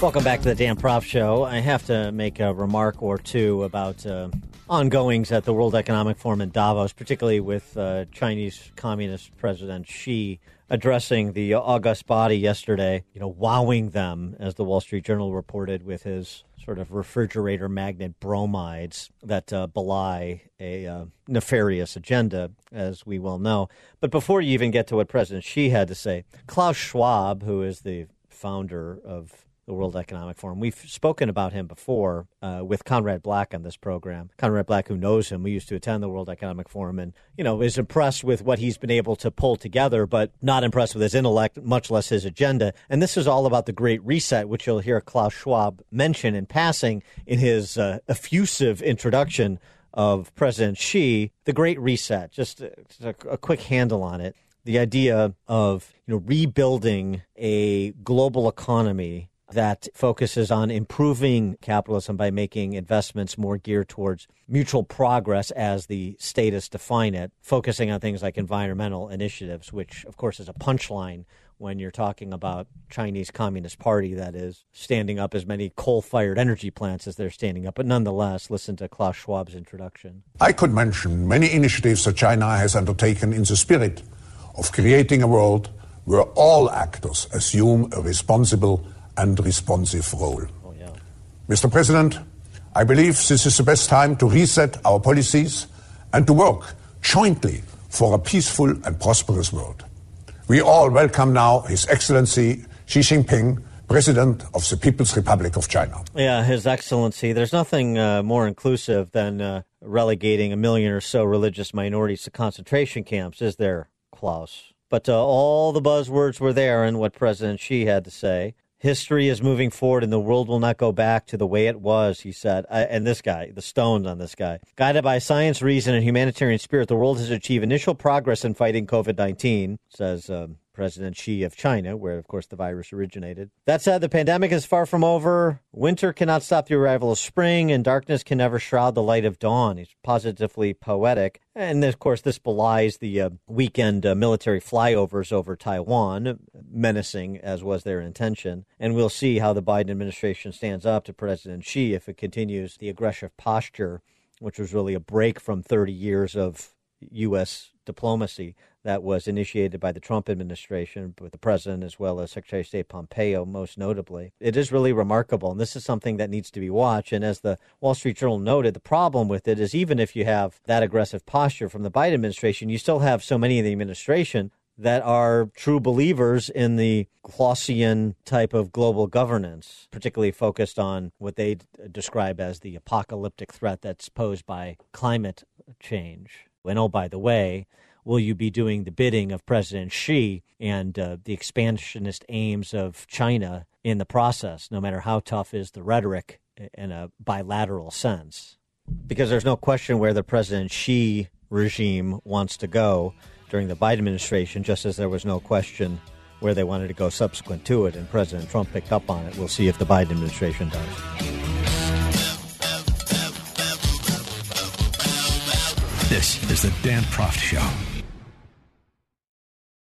Welcome back to the Dan Proft Show. I have to make a remark or two about uh, ongoings at the World Economic Forum in Davos, particularly with uh, Chinese Communist President Xi addressing the august body yesterday, you know, wowing them, as the Wall Street Journal reported, with his sort of refrigerator magnet bromides that uh, belie a uh, nefarious agenda, as we well know. But before you even get to what President Xi had to say, Klaus Schwab, who is the founder of the World Economic Forum. We've spoken about him before uh, with Conrad Black on this program. Conrad Black, who knows him, we used to attend the World Economic Forum and, you know, is impressed with what he's been able to pull together, but not impressed with his intellect, much less his agenda. And this is all about the Great Reset, which you'll hear Klaus Schwab mention in passing in his uh, effusive introduction of President Xi, the Great Reset. Just a, a, a quick handle on it the idea of you know rebuilding a global economy that focuses on improving capitalism by making investments more geared towards mutual progress as the status define it, focusing on things like environmental initiatives, which of course is a punchline when you're talking about Chinese Communist Party that is standing up as many coal-fired energy plants as they're standing up. But nonetheless, listen to Klaus Schwab's introduction. I could mention many initiatives that China has undertaken in the spirit of creating a world where all actors assume a responsible and responsive role. Oh, yeah. Mr. President, I believe this is the best time to reset our policies and to work jointly for a peaceful and prosperous world. We all welcome now His Excellency Xi Jinping, President of the People's Republic of China. Yeah, His Excellency. There's nothing uh, more inclusive than uh, relegating a million or so religious minorities to concentration camps, is there, Klaus? But uh, all the buzzwords were there in what President Xi had to say. History is moving forward and the world will not go back to the way it was, he said. Uh, and this guy, the stones on this guy. Guided by science, reason, and humanitarian spirit, the world has achieved initial progress in fighting COVID 19, says um, President Xi of China, where, of course, the virus originated. That said, the pandemic is far from over. Winter cannot stop the arrival of spring, and darkness can never shroud the light of dawn. He's positively poetic. And, of course, this belies the uh, weekend uh, military flyovers over Taiwan, menacing as was their intention. And we'll see how the Biden administration stands up to President Xi if it continues the aggressive posture, which was really a break from 30 years of U.S. diplomacy that was initiated by the Trump administration with the president as well as Secretary of State Pompeo, most notably. It is really remarkable, and this is something that needs to be watched. And as the Wall Street Journal noted, the problem with it is even if you have that aggressive posture from the Biden administration, you still have so many in the administration that are true believers in the Clausian type of global governance, particularly focused on what they describe as the apocalyptic threat that's posed by climate change. And oh, by the way, will you be doing the bidding of President Xi and uh, the expansionist aims of China in the process, no matter how tough is the rhetoric in a bilateral sense? Because there's no question where the President Xi regime wants to go during the Biden administration, just as there was no question where they wanted to go subsequent to it, and President Trump picked up on it. We'll see if the Biden administration does. This is the Dan Proft Show.